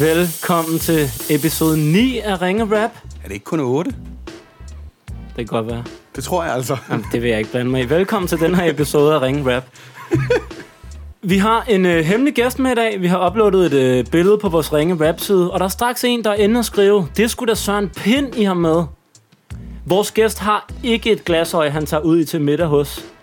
Velkommen til episode 9 af Ringe Rap. Er det ikke kun 8? Det kan godt være. Det tror jeg altså. Jamen, det vil jeg ikke blande mig i. Velkommen til den her episode af Ringe Rap. Vi har en øh, hemmelig gæst med i dag. Vi har uploadet et øh, billede på vores Ringe Rap-side, og der er straks en, der er inde og skrive, det skulle da Søren Pind, I har med. Vores gæst har ikke et glasøje, han tager ud i til middag hos.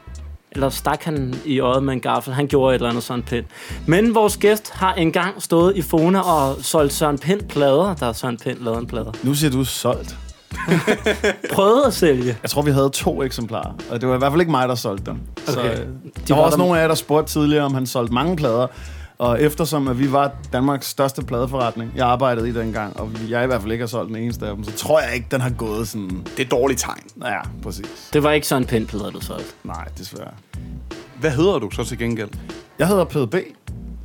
Eller stak han i øjet med en gaffel. Han gjorde et eller andet Søren Pind. Men vores gæst har engang stået i Fona og solgt Søren Pind plader. Der er Søren Pind lavet en plader. Nu siger du solgt. Prøvede at sælge. Jeg tror, vi havde to eksemplarer, og det var i hvert fald ikke mig, der solgte dem. Så, Okay. øh, De der var var også der- nogle af jer, der spurgte tidligere, om han solgte mange plader. Og eftersom at vi var Danmarks største pladeforretning, jeg arbejdede i dengang, og jeg i hvert fald ikke har solgt den eneste af dem, så tror jeg ikke, den har gået sådan... Det er et dårligt tegn. Ja, præcis. Det var ikke Søren Pind plader, du solgte. Nej, desværre. Hvad hedder du så til gengæld? Jeg hedder PDB.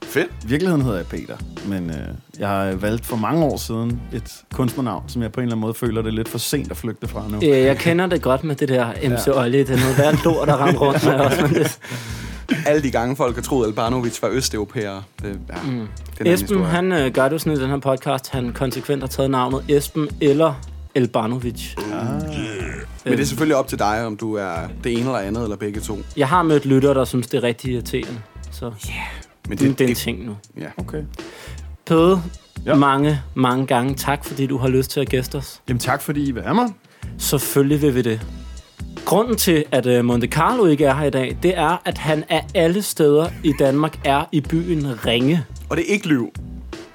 Fedt. I virkeligheden hedder jeg Peter, men øh, jeg har valgt for mange år siden et kunstnernavn, som jeg på en eller anden måde føler, det er lidt for sent at flygte fra nu. Øh, Jeg kender det godt med det der MC ja. Olli. Det er noget værd lort, der render rundt med også. Men det, Alle de gange, folk har troet, at Albanovic var østeuropæer. Det, ja, mm. det er Esben, historie. han øh, gør det jo sådan i den her podcast. Han konsekvent har taget navnet Esben eller Elbanovic. Men det er selvfølgelig op til dig, om du er det ene eller andet, eller begge to. Jeg har mødt lytter, der synes, det er rigtig irriterende. Så Men det, det er en det, ting nu. ja. Okay. Pede. Ja. mange, mange gange tak, fordi du har lyst til at gæste os. Jamen tak, fordi I vil have mig. Selvfølgelig vil vi det. Grunden til, at øh, Monte Carlo ikke er her i dag, det er, at han af alle steder i Danmark er i byen Ringe. Og det er ikke lyv.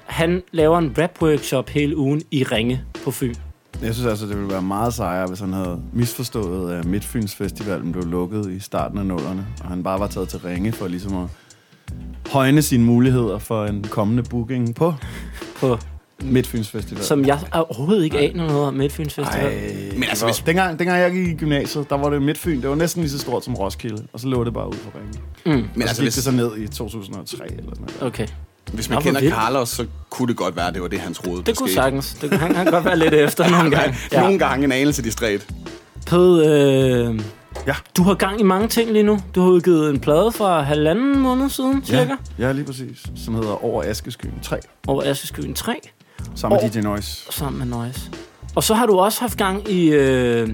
Han laver en rap-workshop hele ugen i Ringe på Fyn. Jeg synes altså, det ville være meget sejere, hvis han havde misforstået, at Midtfyns Festivalen blev lukket i starten af nullerne, og han bare var taget til ringe for ligesom at højne sine muligheder for en kommende booking på På, Midtfyns Festival. som jeg overhovedet ikke aner noget om Midtfyns Festival. Ej, Men altså, hvis... dengang, dengang jeg gik i gymnasiet, der var det Midtfyn. Det var næsten lige så stort som Roskilde, og så lå det bare ud på ringen. Mm, Men altså, så gik hvis, det så ned i 2003 eller sådan noget. okay. hvis Nå, man hvor kender vildt. Carlos, så kunne det godt være, at det var det, han troede, Det kunne skete. sagtens. Det, han kan godt være lidt efter nogle gange. Ja. Nogle gange en anelse distræt. Pede, øh, Ja. du har gang i mange ting lige nu. Du har udgivet en plade for halvanden måned siden, cirka. Ja, lige præcis. Som hedder Over Askeskyen 3, Over Askeskyen 3. sammen med. DJ Noise. sammen med Noise. Og så har du også haft gang i øh,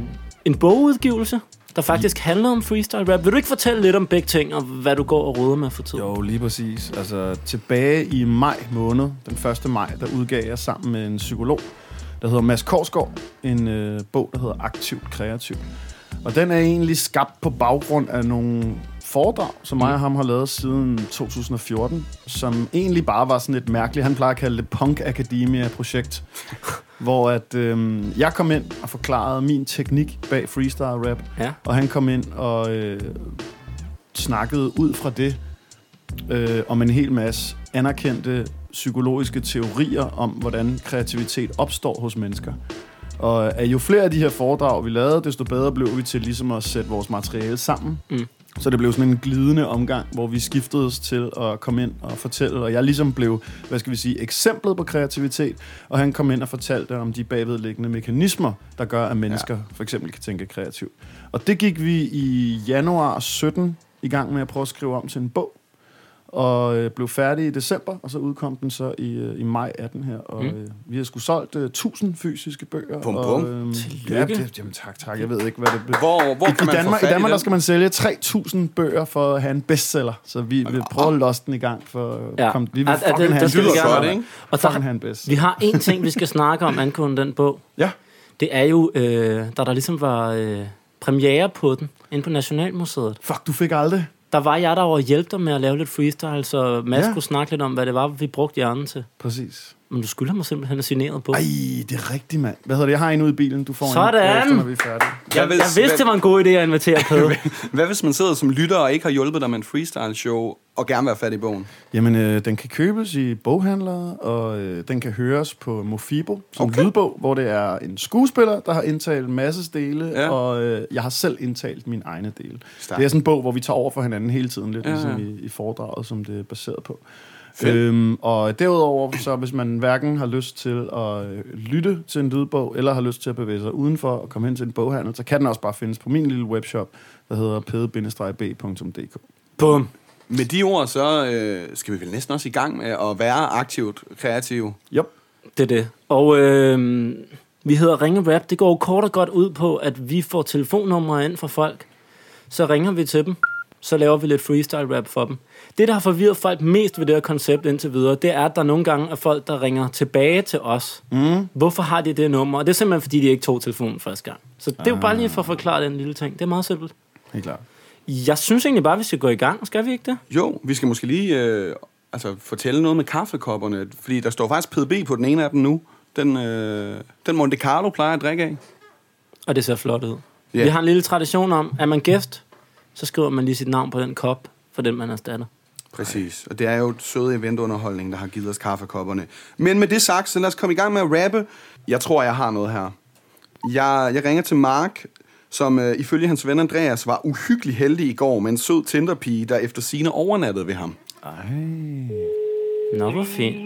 en bogudgivelse, der faktisk handler om freestyle rap. Vil du ikke fortælle lidt om begge ting, og hvad du går og råder med for tiden? Jo, lige præcis. Altså, tilbage i maj måned, den 1. maj, der udgav jeg sammen med en psykolog, der hedder Mads Korsgaard, en øh, bog, der hedder Aktivt Kreativt. Og den er egentlig skabt på baggrund af nogle foredrag, som mig og ham har lavet siden 2014, som egentlig bare var sådan et mærkeligt, han plejer at kalde det Punk Academia-projekt, hvor at, øh, jeg kom ind og forklarede min teknik bag freestyle rap, Ja. og han kom ind og øh, snakkede ud fra det øh, om en hel masse anerkendte psykologiske teorier om, hvordan kreativitet opstår hos mennesker. Og at jo flere af de her foredrag, vi lavede, desto bedre blev vi til ligesom at sætte vores materiale sammen. Mm. Så det blev sådan en glidende omgang, hvor vi skiftede os til at komme ind og fortælle, og jeg ligesom blev, hvad skal vi sige, eksemplet på kreativitet, og han kom ind og fortalte om de bagvedliggende mekanismer, der gør, at mennesker ja. for eksempel kan tænke kreativt. Og det gik vi i januar 17 i gang med at prøve at skrive om til en bog, og øh, blev færdig i december, og så udkom den så i, øh, i maj 18 her, og Mm. øh, vi har sgu solgt øh, 1000 fysiske bøger. Bum, og, bum. øh, Tillykke. Ja, det, jamen tak, tak, jeg ved ikke, hvad det betyder. Hvor, hvor I, kan i man Danmark, få I Danmark i der skal man sælge 3.000 bøger for at have en bestseller. Så vi vil prøve at losse den i gang for at Ja. komme. Vi vil fucking det- have det en bestseller. godt? Og der, have en bedst. vi har en ting, vi skal snakke om angående den bog. Ja. Det er jo, øh, da der ligesom var øh, premiere på den inde på Nationalmuseet. Fuck, du fik aldrig. Der var jeg der over at hjælpe dig med at lave lidt freestyle, så Mads Ja. kunne snakke lidt om, hvad det var, vi brugte hjernen til. Præcis. Men du skylder mig simpelthen at signeret på. Ej, det er rigtigt, mand. Hvad hedder det? Jeg har en ude i bilen. Du får Sådan. en efter, når vi er færdige. Jeg, Hvad jeg vidste, det var en god idé at invitere Pede. Hvad hvis man sidder som lytter og ikke har hjulpet dig med en freestyle show, og gerne vil have fat i bogen? Jamen, øh, den kan købes i boghandlere, og øh, den kan høres på Mofibo som Okay. lydbog, hvor det er en skuespiller, der har indtalt en masse dele, Ja. og øh, jeg har selv indtalt mine egne dele. Stærkt. Det er sådan en bog, hvor vi tager over for hinanden hele tiden, lidt Ja, ja, ja. ligesom i, i foredraget, som det er baseret på. Fedt. Øhm, og derudover, så hvis man hverken har lyst til at øh, lytte til en lydbog, eller har lyst til at bevæge sig udenfor og komme hen til en boghandel, så kan den også bare findes på min lille webshop, der hedder pede-b.dk. Bum. Med de ord, så øh, skal vi vel næsten også i gang med at være aktivt kreative. Jo. Det er det. Og øh, vi hedder Ringe Rap. Det går kort og godt ud på, at vi får telefonnumre ind fra folk. Så ringer vi til dem. Så laver vi lidt freestyle rap for dem. Det, der har forvirret folk mest ved det her koncept indtil videre, det er, at der nogle gange er folk, der ringer tilbage til os. Mm. Hvorfor har de det nummer? Og det er simpelthen, fordi de ikke tog telefonen første gang. Så det er jo bare lige for at forklare den lille ting. Det er meget simpelt. Helt klart. Jeg synes egentlig bare, vi skal gå i gang. Skal vi ikke det? Jo, vi skal måske lige øh, altså, fortælle noget med kaffekopperne, fordi der står faktisk PDB på den ene af dem nu. Den, øh, den Monte Carlo plejer at drikke af. Og det ser flot ud. Yeah. Vi har en lille tradition om, at man gæst, så skriver man lige sit navn på den kop, for den man erstatter. Præcis, og det er jo et søde eventunderholdning, der har givet os kaffekopperne. Men med det sagt, så lad os komme i gang med at rappe. Jeg tror, jeg har noget her. Jeg, jeg ringer til Mark, som øh, ifølge hans ven Andreas var uhyggelig heldig i går med en sød Tinderpige, der efter sine overnattede ved ham. Ej. Nå, hvor fint.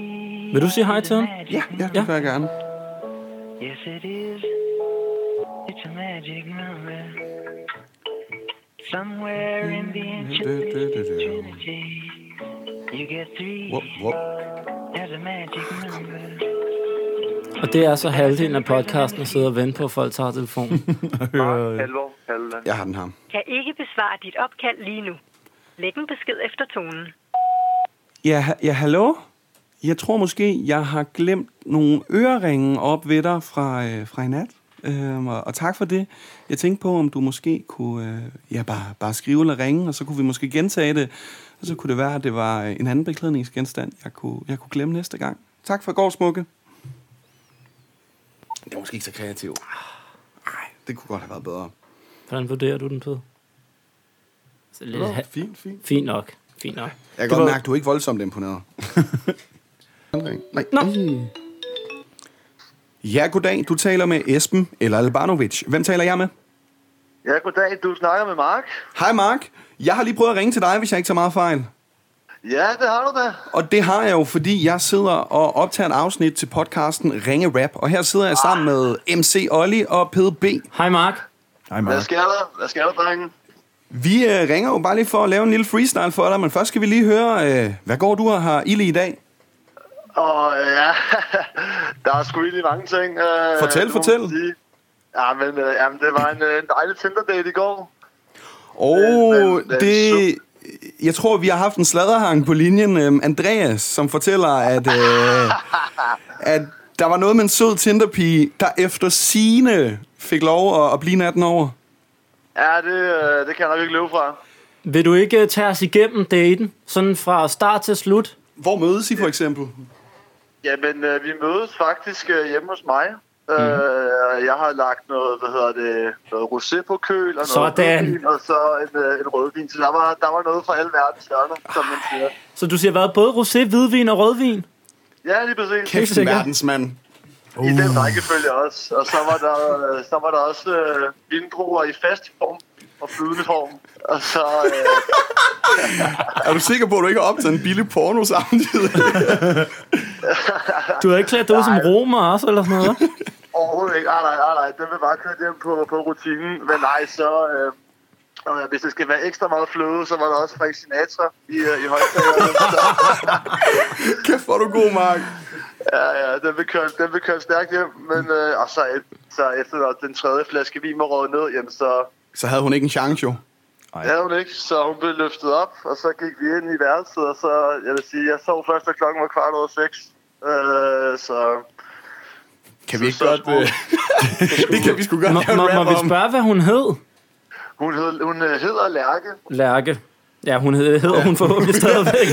Vil du sige hej til ham? Ja, ja, det Ja. ja. gør jeg gerne. Yes, it is. It's a magic number. Somewhere in the ancient Trinity, you get three Whoop, whoop. as a magic number. Og det er så halvdelen af podcasten at sidde og vente på, at folk tager telefonen. Halvor, Halvor. Jeg har den her. kan ikke besvare dit opkald lige nu. Læg en besked efter tonen. Ja, ja, hallo? Jeg tror måske, jeg har glemt nogle øreringe op ved dig fra, øh, fra i nat. Øhm, og, og tak for det. Jeg tænkte på, om du måske kunne øh, ja, bare, bare skrive eller ringe, og så kunne vi måske gentage det. Og så kunne det være, at det var øh, en anden beklædningsgenstand, jeg kunne, jeg kunne glemme næste gang. Tak for i går, smukke. Det er måske ikke så kreativt. Nej, det kunne godt have været bedre. Hvordan vurderer du den på? Så lidt ha- Fint, fint. fint nok. Fint nok. Jeg kan Det godt var- mærke, at du er ikke voldsomt imponeret. Nej. Nå. Ja, goddag. Du taler med Esben eller Albanovic. Hvem taler jeg med? Ja, goddag. Du snakker med Mark. Hej Mark. Jeg har lige prøvet at ringe til dig, hvis jeg ikke tager meget fejl. Ja, det har du da. Og det har jeg jo, fordi jeg sidder og optager et afsnit til podcasten Ringe Rap. Og her sidder jeg sammen med MC Olli og Pede B. Hej Mark. Hej, Hvad Mark. sker der? Hvad sker der, drenge? Vi øh, ringer jo bare lige for at lave en lille freestyle for dig, men først skal vi lige høre, øh, hvad går du og har ild i i dag? Og øh, ja, der er sgu egentlig mange ting. Øh, Fortæl, fortæl. Ja, men øh, jamen, det var en, øh, en dejlig Tinder-date i går. Og Men- men- men det... Jeg tror, vi har haft en sladderhang på linjen. Øhm, Andreas, som fortæller, at, øh, at der var noget med en sød Tinderpige, der efter sine fik lov at, at blive natten over. Ja, det, øh, det kan jeg nok ikke løbe fra. Vil du ikke øh, tage os igennem daten? Sådan fra start til slut? Hvor mødes I for eksempel? Jamen, øh, vi mødes faktisk øh, hjemme hos mig. Mm. Øh, jeg har lagt noget, hvad hedder det, noget rosé på køl, og noget Sådan. rødvin, og så en, øh, en rødvin. Så der var, der var noget fra alle verdens hjørner, som man siger. Så du siger hvad? Både rosé, hvidvin og rødvin? Ja, lige præcis. Kæft, en verdensmand. I den rækkefølge også. Og så var der, så var der også øh, vindruer i fast form og flydende form. Og så... Øh, Er du sikker på, at du ikke har optaget en billig porno samtidig? Du har ikke klædt dig ud som Nej. romer også, eller sådan noget? overhovedet ikke. Ah, nej, ah, nej. Den vil bare køre hjem på, på rutinen. Men nej, så... Øh, og hvis det skal være ekstra meget fløde, så var der også Frank Sinatra i, øh, i højtalerne. Kæft, hvor du god, Mark. Ja, ja, den vil køre, den vil køre stærkt hjem, men øh, og så, så efter at den tredje flaske vin var røget ned, jamen, så Så havde hun ikke en chance, jo. det havde hun ikke, så hun blev løftet op, og så gik vi ind i værelset, og så, jeg vil sige, jeg sov først, da klokken var kvart over seks, øh, så Kan vi ikke Så godt... Øh... det kan vi sgu godt Må, lave må, vi spørge, hvad hun hed? hun, hed, hun øh, hedder Lærke. Lærke. Ja, hun hed, hedder hun forhåbentlig stadigvæk.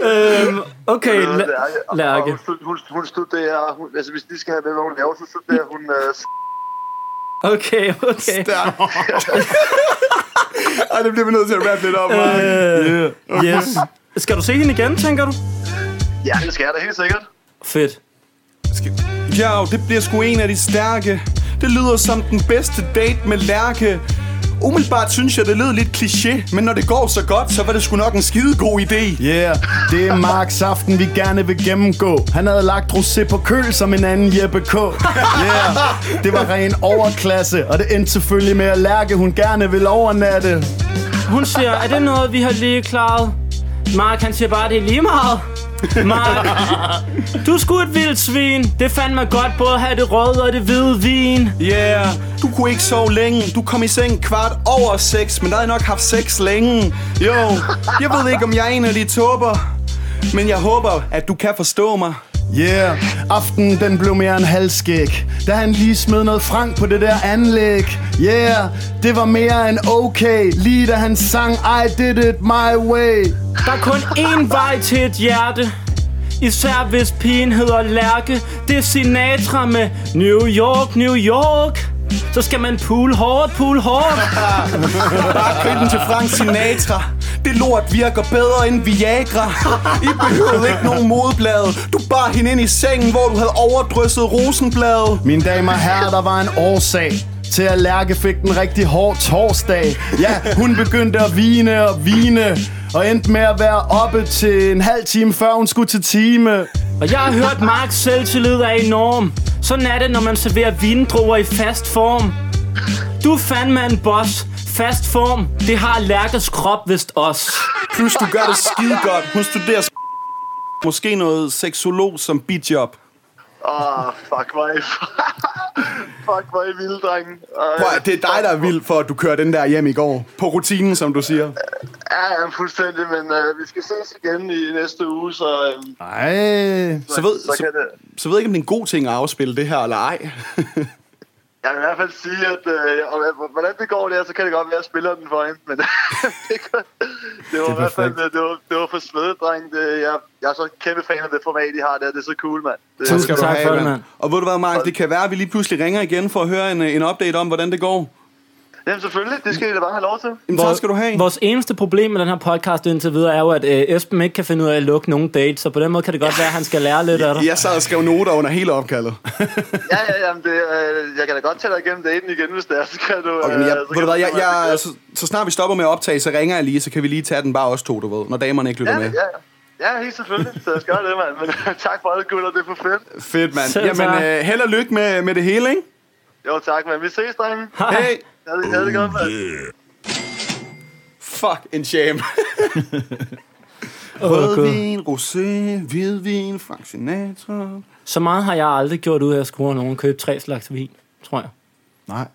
øhm, okay, Hun hedder Lærke. Lærke. hun, stud- hun, hun studerer, hun, altså hvis de skal have med, hvad hun laver, så studerer hun øh, okay, okay. Der. Ej, det bliver vi nødt til at rappe lidt om, Mark. Øh, yes. Skal du se hende igen, tænker du? Ja, det skal jeg da helt sikkert. Fedt. Ja, det bliver sgu en af de stærke. Det lyder som den bedste date med Lærke. Umiddelbart synes jeg, det lød lidt kliché, men når det går så godt, så var det sgu nok en skide god idé. Yeah, det er Marks aften, vi gerne vil gennemgå. Han havde lagt rosé på køl som en anden Jeppe K. Yeah, det var ren overklasse, og det endte selvfølgelig med at Lærke, hun gerne vil overnatte. hun siger, er det noget, vi har lige klaret? Mark, han siger bare, det er lige meget. Mark, du sgu et vildt svin. Det fandt mig godt både at have det røde og det hvide vin. Yeah, du kunne ikke sove længe. Du kom i seng kvart over seks, men der havde nok haft sex længe. Jo, jeg ved ikke, om jeg er en af de tåber. Men jeg håber, at du kan forstå mig. Yeah, aften den blev mere en halvskæg Da han lige smed noget frank på det der anlæg Yeah, det var mere end okay Lige da han sang I did it my way Der er kun én vej til et hjerte. Især hvis pigen hedder Lærke. Det er Sinatra med New York, New York. Så skal man pool hårdt, pool hårdt. Bare køb den til Frank Sinatra. Det lort virker bedre end Viagra. I behøvede ikke nogen modeblade. Du bar hende ind i sengen, hvor du havde overdrysset rosenblade. Mine damer og herrer, der var en årsag til at Lærke fik den rigtig hård torsdag. Ja, hun begyndte at vine og vine, og endte med at være oppe til en halv time, før hun skulle til time. Og jeg har hørt, Marks selvtillid er enorm. Sådan er det, når man serverer vindruer i fast form. Du er fandme en boss. Fast form, det har Lærkes krop vist os. Plus du gør det skide godt. Hun studerer måske noget seksolog som bidjob. Åh, oh, fuck mig. fuck mig, vilde drenge. Prøv, det er dig, der er vild for, at du kører den der hjem i går. På rutinen, som du siger. Ja, ja, fuldstændig, men øh, vi skal ses igen i næste uge, så, øh, Ej, Så ved, så, så, så ved jeg ikke, om det er en god ting at afspille det her, eller ej. Jeg vil i hvert fald sige, at øh, øh, hvordan det går der, så kan det godt være, at jeg spiller den for hende. Men det, det var i hvert fald det var, det var for svedet, dreng. Det, jeg, jeg er så kæmpe fan af det format, I har der. Det er så cool, mand. Det, Så skal du tak have, for det, mand. mand. Og ved du hvad, Mark, det kan være, at vi lige pludselig ringer igen for at høre en, en update om, hvordan det går. Jamen selvfølgelig, det skal I da bare have lov til. Jamen, så skal du have. Vores eneste problem med den her podcast indtil videre er jo, at øh, Esben ikke kan finde ud af at lukke nogen dates, så på den måde kan det godt være, at han skal lære lidt af dig. Jeg sad og skrev noter under hele opkaldet. Ja, ja, jamen, det, øh, jeg kan da godt tage dig igennem daten igen, hvis det er. Så kan du... Okay, men jeg, øh, så ved kan du hvad, jeg, så jeg, så, så snart vi stopper med at optage, så ringer jeg lige, så kan vi lige tage den bare os to, du ved, når damerne ikke lytter Ja, med. ja, ja. Ja, helt selvfølgelig. Så jeg skal det, mand. Men tak for alt, gutter. Det er for fedt. Fedt, mand. Jamen, øh, held og lykke med, med det hele, ikke? Jo, tak, mand. Vi ses, drenge. Hey! Ha' det, ha' det godt, mand. Fuck en shame. Rødvin, rosé, hvidvin, Frank Sinatra. Så meget har jeg aldrig gjort ud af at score nogen købe tre slags vin, tror jeg. nej,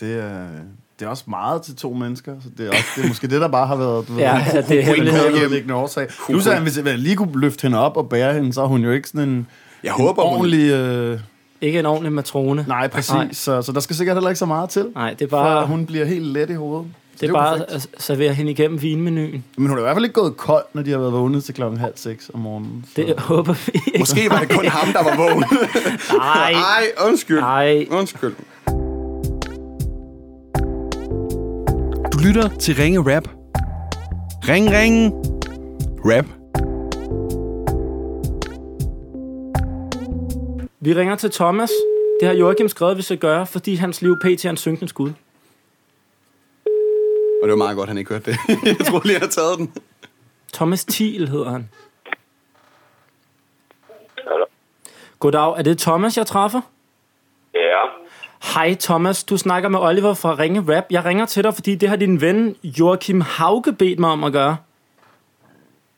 det er, det er også meget til to mennesker, så det er, også, det er måske det, der bare har været du ved, Ja, ja, det er en underliggende årsag. Du sagde, at hvis jeg lige kunne løfte hende op og bære hende, så er hun jo ikke sådan en, Jeg en håber, hun... ordentlig... Øh, Ikke en ordentlig matrone. nej, præcis. Nej. Så, så der skal sikkert heller ikke så meget til, Nej, det er bare, at hun bliver helt let i hovedet. Så det er bare perfekt. at servere hende igennem vinmenuen. Men hun er i hvert fald ikke gået kold, når de har været vågnet til klokken halv seks om morgenen. Så. Det håber vi ikke. Måske var det kun ham, der var vågen. Nej. Ej, undskyld. Nej. Undskyld. Du lytter til Ringe Rap. Ring, ring. Rap. Vi ringer til Thomas. Det har Joachim skrevet, vi skal gøre, fordi hans liv pt. er en synkende skud. Og det var meget godt, han ikke hørte det. jeg tror lige, jeg har taget den. Thomas Thiel hedder han. Hallo. Goddag, er det Thomas, jeg træffer? Ja. Hej Thomas, du snakker med Oliver fra Ringe Rap. Jeg ringer til dig, fordi det har din ven Joachim Hauge bedt mig om at gøre.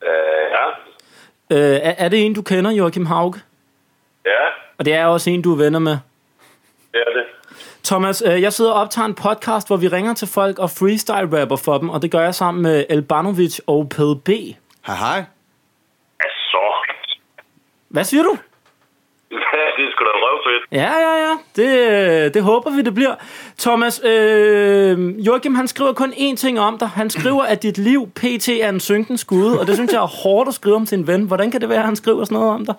Øh, ja. Øh, er, er det en, du kender, Joachim Hauge? Ja, Og det er også en, du er venner med. det er det. Thomas, øh, jeg sidder og optager en podcast, hvor vi ringer til folk og freestyle-rapper for dem, og det gør jeg sammen med Elbanovic og PDB. Hej, hej. Altså. Hvad siger du? det er sgu da røvfedt. Ja, ja, ja. Det, øh, det håber vi, det bliver. Thomas, øh, Joachim, han skriver kun én ting om dig. Han skriver, at dit liv pt. er en synkende skud, og det synes jeg er hårdt at skrive om sin ven. Hvordan kan det være, at han skriver sådan noget om dig?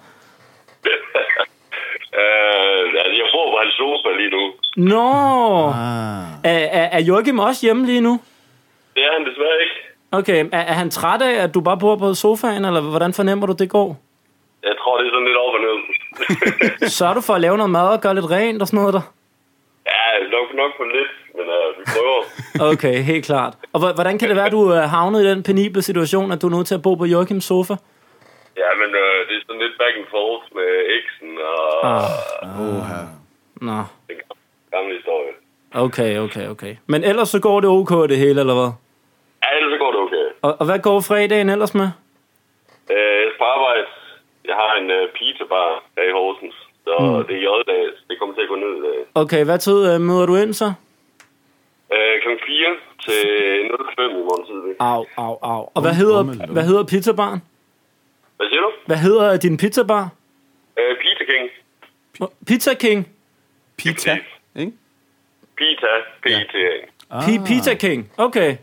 Øh, altså, jeg bor på hans sofa lige nu. Nå, Ah. er, er, er Joachim også hjemme lige nu? Det er han desværre ikke. Okay, er, er han træt af, at du bare bor på sofaen, eller hvordan fornemmer du, det går? Jeg tror, det er sådan lidt op og ned. Sørger du for at lave noget mad og gøre lidt rent og sådan noget der? ja, nok, nok for lidt, men øh, vi prøver. Okay, helt klart. Og hvor- hvordan kan det være, at du er havnet i den penible situation, at du er nødt til at bo på Joachims sofa? Ja, men øh, det er sådan lidt back and forth med eksen og Ah. Nå, den gamle historie. okay, okay, okay. Men ellers så går det ok det hele, eller hvad? Ja, ellers så går det okay. Og, og hvad går fredagen ellers med? Øh, jeg skal på arbejde. Jeg har en uh, pizzabar her i Horsens. Så mm. det er J-dag. Det kommer til at gå ned i dag. Okay, hvad tid øh, møder du ind så? Øh, kl. 4 til 05 i morgen tidlig. Au, au, au. Og hvad hedder, hvad hedder pizzabaren? Hvad siger du? Hvad hedder din pizzabar? Øh, Pizza King. Pizza King. Pita, ikke? Pita. P-I-T-A. Ah. Pizza King. Okay.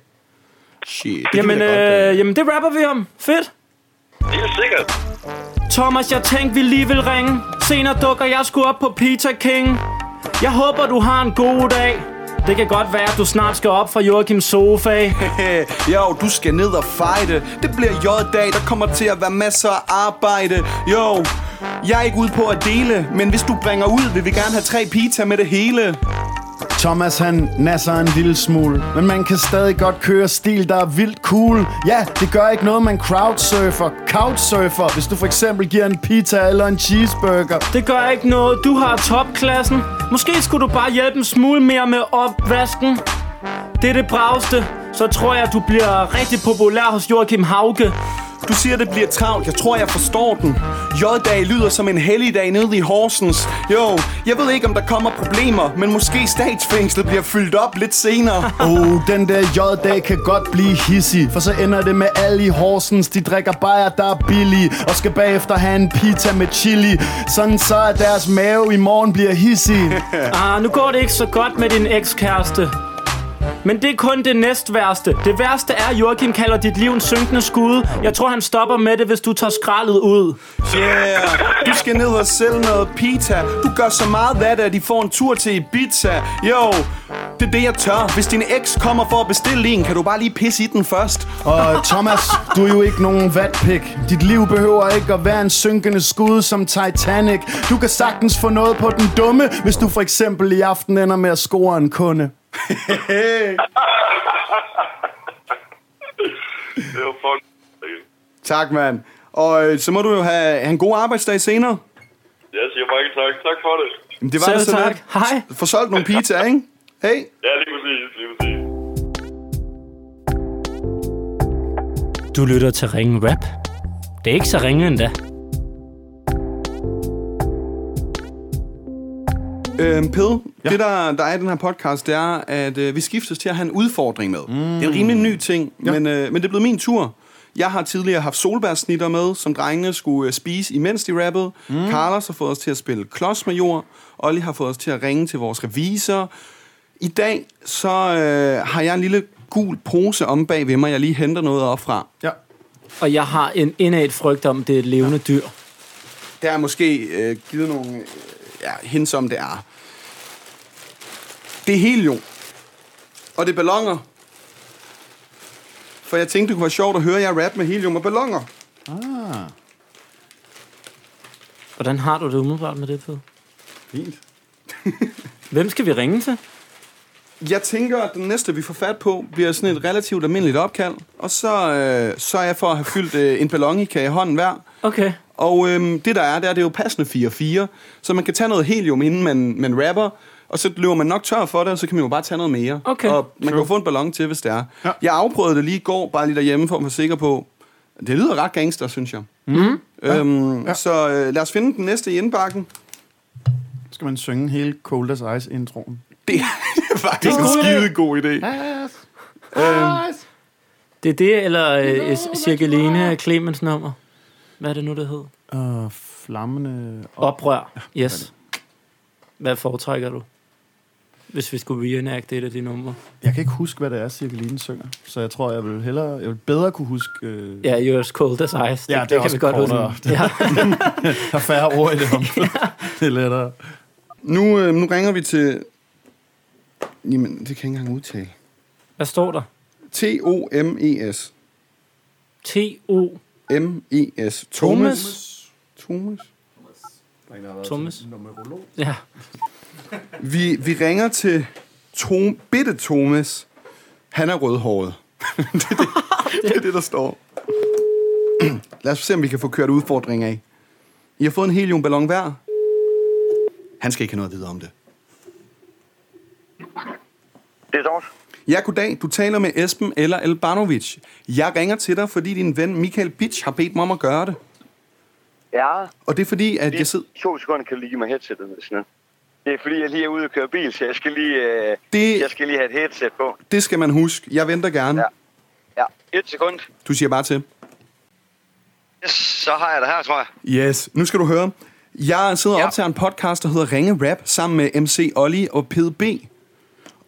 Shit. Jamen, kan jeg godt, øh, jamen, det rapper vi om. Fedt. Helt sikkert. Thomas, jeg tænkte, vi lige vil ringe. Senere dukker jeg sgu op på Pizza King. Jeg håber, du har en god dag. Det kan godt være, at du snart skal op fra Joachims sofa. jo, du skal ned og fighte. Det bliver J-dag, der kommer til at være masser af arbejde. Jo, jeg er ikke ude på at dele, men hvis du bringer ud, vil vi gerne have tre pizza med det hele. Thomas han nasser en lille smule Men man kan stadig godt køre stil, der er vildt cool Ja, det gør ikke noget, man crowdsurfer Couchsurfer, hvis du for eksempel giver en pizza eller en cheeseburger Det gør ikke noget. Du har topklassen. Måske skulle du bare hjælpe en smule mere med opvasken. Det er det bravste. Så tror jeg, du bliver rigtig populær hos Joachim Hauge. Du siger, det bliver travlt. Jeg tror, jeg forstår den. J-dag lyder som en helligdag nede i Horsens. Jo, jeg ved ikke, om der kommer problemer, men måske statsfængslet bliver fyldt op lidt senere. Oh, den der J-dag kan godt blive hissig For så ender det med alle i Horsens De drikker bajer, der er billige Og skal bagefter have en pizza med chili Sådan så, at deres mave i morgen bliver hissig Ah, nu går det ikke så godt med din ekskæreste. Men det er kun det næst værste. Det værste er, at Joachim kalder dit liv en synkende skud. Jeg tror, han stopper med det, hvis du tager skraldet ud. Yeah, du skal ned og sælge noget pizza. Du gør så meget af det, at de får en tur til Ibiza. Jo, det er det, jeg tør. Hvis din eks kommer for at bestille en, kan du bare lige pisse i den først. Og Thomas, du er jo ikke nogen vatpik Dit liv behøver ikke at være en synkende skud som Titanic Du kan sagtens få noget på den dumme Hvis du for eksempel i aften ender med at score en kunde Det var fun. Okay. Tak, mand. Og øh, så må du jo have, have en god arbejdsdag senere. Jeg siger mange tak. Tak for det. Jamen, det var Selv det så tak. lidt. Hej. Få solgt nogle pizza, ikke? Hey. Ja, lige præcis. Lige præcis. Du lytter til Ringen Rap. Det er ikke så ringe endda. Øhm, Ped, ja. det der, der er i den her podcast, det er, at øh, vi skiftes til at have en udfordring med. Mm. Det er en rimelig ny ting, ja. men, øh, men det er blevet min tur. Jeg har tidligere haft solbærsnitter med, som drengene skulle øh, spise, imens de rappede. Mm. Carlos har fået os til at spille klodsmajor. Olli har fået os til at ringe til vores revisor. I dag så øh, har jeg en lille gul pose om bag ved mig, jeg lige henter noget op fra. Ja Og jeg har en indad frygt om, det er et levende dyr. Der er måske øh, givet nogle øh, ja, hints om, det er. Det er helium. Og det er ballonger. For jeg tænkte, det kunne være sjovt at høre jer rap med helium og ballonger. ah, Hvordan har du det umiddelbart med det, Fed? Fint Hvem skal vi ringe til? Jeg tænker, at den næste, vi får fat på, bliver sådan et relativt almindeligt opkald. Og så øh, sørger jeg for at have fyldt øh, en ballon i kage i hånden hver. Okay. Og øhm, det der er, det er, det er jo passende 4-4. Så man kan tage noget helium, inden man, man rapper. Og så løber man nok tør for det, og så kan man jo bare tage noget mere. Okay. Og man kan jo få en ballon til, hvis det er. Ja. Jeg afprøvede det lige i går, bare lige derhjemme, for at være sikker på. Det lyder ret gangster, synes jeg. Mm. Øhm, Ja. Så øh, lad os finde den næste i indbakken. skal man synge hele Cold as Ice introen Det er faktisk Det er en en god idé. skide god idé. Øhm, Det er det, eller øh, Cirkeline Clemens nummer. Hvad er det nu, det hed? og flammende op. Oprør. Yes. Hvad foretrækker du? Hvis vi skulle reenacte et af de numre. Jeg kan ikke huske, hvad det er, Cirkeline synger. Så jeg tror, jeg vil hellere, jeg vil bedre kunne huske... Øh, Ja, Yours Cold as Ice. Det, Ja, det er det kan også vi godt huske. Ja. Der er færre ord i det om. det er lettere. Nu, øh, nu ringer vi til... Jamen, det kan jeg ikke engang udtale. Hvad står der? T-O-M-E-S. T-O... M-E-S. Thomas. Thomas. Thomas. Ja. Vi, vi ringer til Tom, Bitte Thomas. Han er rødhåret. det, er det, det er det, der står. Lad os se, om vi kan få kørt udfordringen af. I har fået en heliumballon hver. Han skal ikke have noget at vide om det. Det er Thomas. Ja, goddag. Du taler med Esben eller Elbanovic. Jeg ringer til dig, fordi din ven Michael Bitch har bedt mig om at gøre det. Ja, Og det er fordi, at lige jeg sidder... to sekunder kan lige mig headsetet. Sådan noget. Det er fordi, jeg lige er ude og køre bil, så jeg skal lige, øh, Det- jeg skal lige have et headset på. Det skal man huske. Jeg venter gerne. Ja. Ja, et sekund. Du siger bare til. Yes, så har jeg det her, tror jeg. Yes. Nu skal du høre. Jeg sidder ja. Ja. op til en podcast, der hedder Ringe Rap, sammen med MC Olli og PDB.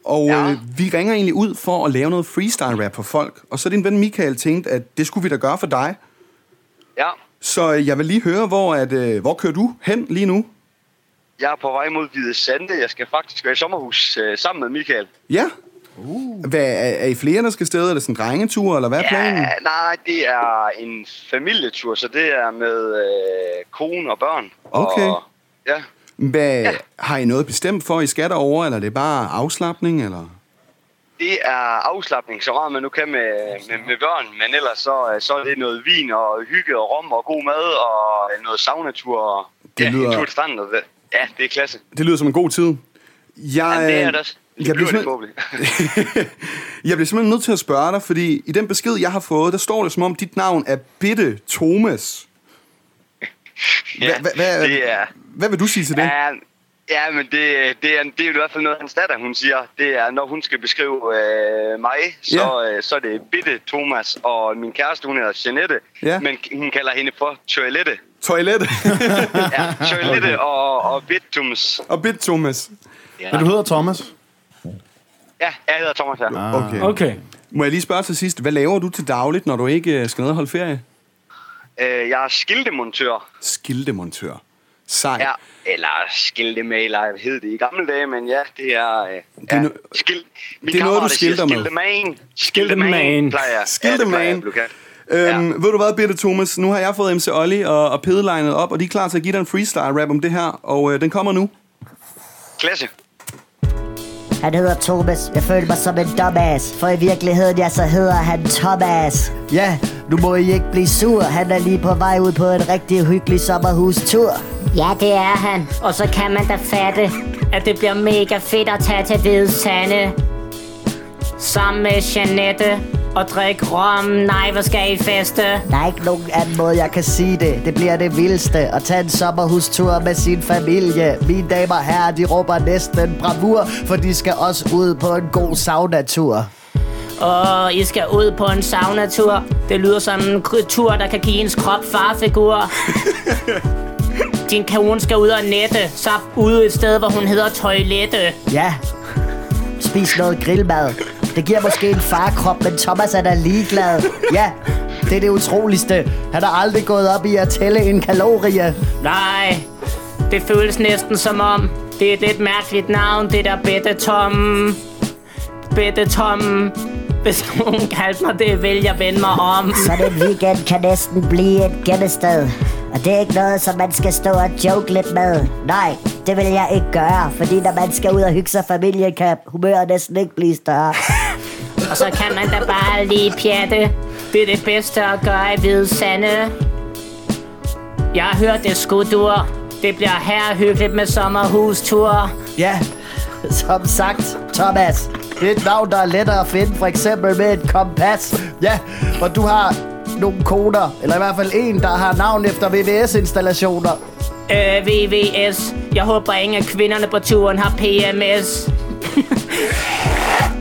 Og. Ja. øh, vi ringer egentlig ud for at lave noget freestyle rap for folk. Og så din ven Michael tænkte, at det skulle vi da gøre for dig. Ja, Så øh, jeg vil lige høre, hvor, at, øh, hvor kører du hen lige nu? Jeg er på vej mod Hvide Sande. Jeg skal faktisk være i sommerhus øh, sammen med Michael. Ja. Uh. Hvad, er, er I flere, der skal stede? Er det sådan en drengetur, eller hvad er planen? Ja, nej, det er en familietur, så det er med øh, kone og børn. Okay. Og, ja, Hvad, ja. Har I noget bestemt for, I skal derovre, eller er det bare afslappning? Eller? det er afslappning, så meget man nu kan med, med, med børn, men ellers så, øh, så er det noget vin og hygge og rom og god mad og noget saunatur og Det ja, lyder- en tur til stranden. og det- Ja, det er klasse. Det lyder som en god tid. Jeg, Ja, det er øh, det også. Det jeg bliver forhåbentlig. jeg bliver simpelthen nødt til at spørge dig, fordi i den besked, jeg har fået, der står det som om, dit navn er Bitte Thomas. ja, Hva- hva- hvad- det er... Hvad vil du sige til det? Ja, ja, men det, det, er, det er i hvert fald noget, hans datter, hun siger. Det er, når hun skal beskrive øh, mig, så, øh, så er det Bitte Thomas, og min kæreste, hun hedder Jeanette, Ja. men hun kalder hende for Toilette. Toilet Ja, Toilette og, og Bitums. og Bitte Thomas. Men du hedder Thomas. Ja, jeg hedder Thomas her. Ah. Okay. Okay. Må jeg lige spørge til sidst, hvad laver du til dagligt, når du ikke øh, skal ned og holde ferie? Øh, jeg er skiltemontør. Skiltemontør. Sej. Ja, eller skiltemaler, hed det i gamle dage, men ja, det er... Øh, er ja, skil, det er noget, du skilter med. Skiltemagen. Skiltemagen. plejer jeg. Skiltemagen. Ja, det plejer jeg kaldt. Øhm, Ved du hvad, Bitte Thomas? Nu har jeg fået MC Olli og, og Pede legnet op, og de er klar til at give dig en freestyle rap om det her, og øh, den kommer nu. Klasse. Han hedder Thomas. Jeg føler mig som en dumbass. For i virkeligheden, ja, så hedder han Thomas. Ja, nu må I ikke blive sur. Han er lige på vej ud på en rigtig hyggelig sommerhustur. Ja, det er han. Og så kan man da fatte, at det bliver mega fedt at tage til Hvide Sande. Sammen med Janette og drikke rom. Nej, hvor skal I feste? Der er ikke nogen anden måde, jeg kan sige det. Det bliver det vildeste at tage en sommerhustur med sin familie. Mine damer og herrer, de råber næsten bravur, for de skal også ud på en god saunatur. Og I skal ud på en saunatur. Det lyder som en tur, der kan give ens krop farfigur. Din kone skal ud og nette, så ude et sted, hvor hun hedder toilette. Ja, spis noget grillmad. Det giver måske en farkrop, men Thomas er da ligeglad. Ja, det er det utroligste. Han har aldrig gået op i at tælle en kalorie. Nej, det føles næsten som om, det er et lidt mærkeligt navn, det der Bette Tom. Bette Tom. Hvis nogen kaldte mig det, vil jeg vende mig om. Så den weekend kan næsten blive et gemmested. Og det er ikke noget, som man skal stå og joke lidt med. Nej, det vil jeg ikke gøre. Fordi når man skal ud og hygge sig familien, kan humøret næsten ikke blive større. Og så kan man da bare lige pjatte. Det er det bedste at gøre i Hvide Sande. Jeg har hørt det skudur. Det bliver her hyggeligt med sommerhustur. Ja, som sagt, Thomas. Det er et navn, der er lettere at finde, for eksempel med et kompas. Ja, og du har nogle koder, eller i hvert fald en, der har navn efter VVS-installationer. Øh, VVS. Jeg håber, ingen af kvinderne på turen har PMS.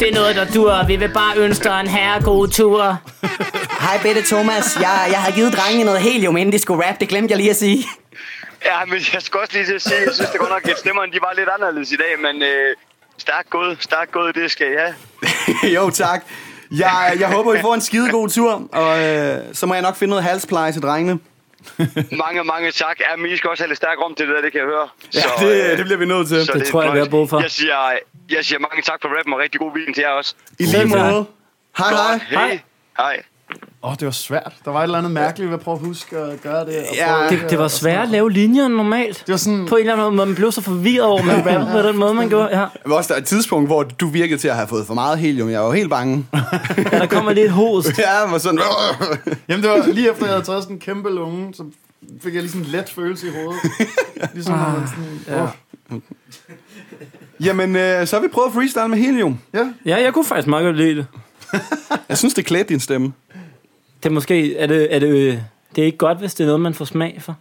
Det er noget, der dur. Vi vil bare ønske dig en herre god tur. Hej Bette Thomas. Jeg, jeg har givet drengene noget helium, inden de skulle rap. Det glemte jeg lige at sige. Ja, men jeg skal også lige til at sige, jeg synes det godt nok, at stemmerne de var lidt anderledes i dag, men øh, stærkt gået, stærkt gået, det skal have. jo, tak. Jeg, jeg håber, I får en skide god tur, og øh, så må jeg nok finde noget halspleje til drengene. mange, mange tak. Ja, men I skal også have lidt stærk rum til det der, det kan jeg høre. Ja, det, det bliver vi nødt til. så Det er tror jeg, vi har brug for. Jeg siger, jeg siger mange tak for rappen, og rigtig god weekend til jer også. I lige måde. Hej, hej. Hej. Hej. Åh, oh, det var svært. Der var et eller andet mærkeligt ved at prøve at huske at gøre det. og Ja, Det, det var sværere at lave linjer end normalt. Det var sådan... På en eller anden måde, man blev så forvirret over, man rappede på den måde, man gjorde. Ja. Der var også der et tidspunkt, hvor du virkede til at have fået for meget helium. Jeg var helt bange. ja, der kommer lidt host. Ja, var sådan... Jamen, det var lige efter, jeg havde taget sådan en kæmpe lunge, så fik jeg lige sådan en let følelse i hovedet. Ligesom man sådan... Ja. Oh. Jamen, øh, så har vi prøvet at freestyle med helium. Ja. Ja, jeg kunne faktisk meget godt lide det. Jeg synes, det klædte din stemme. Det er måske... Er det, er det, det er ikke godt, hvis det er noget, man får smag for.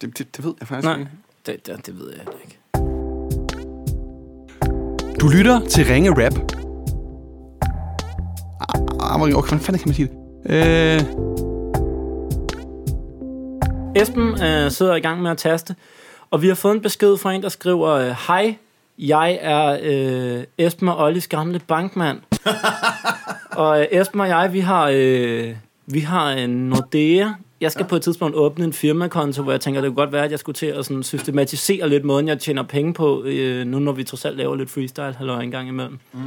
Det, det, det ved jeg faktisk Nej, ikke. det, det, det ved jeg ikke. Du lytter til Ringe Rap. Ah, okay, hvordan fanden kan man sige det? Øh, Esben øh, sidder i gang med at taste, og vi har fået en besked fra en, der skriver, øh, Hej, jeg er øh, Esben og Ollis gamle bankmand. og øh, Esben og jeg, vi har, øh, vi har en Nordea. Jeg skal ja. på et tidspunkt åbne en firmakonto, hvor jeg tænker, det kunne godt være, at jeg skulle til at sådan systematisere lidt måden, jeg tjener penge på, øh, nu når vi trods alt laver lidt freestyle, halløj en gang imellem. Mm.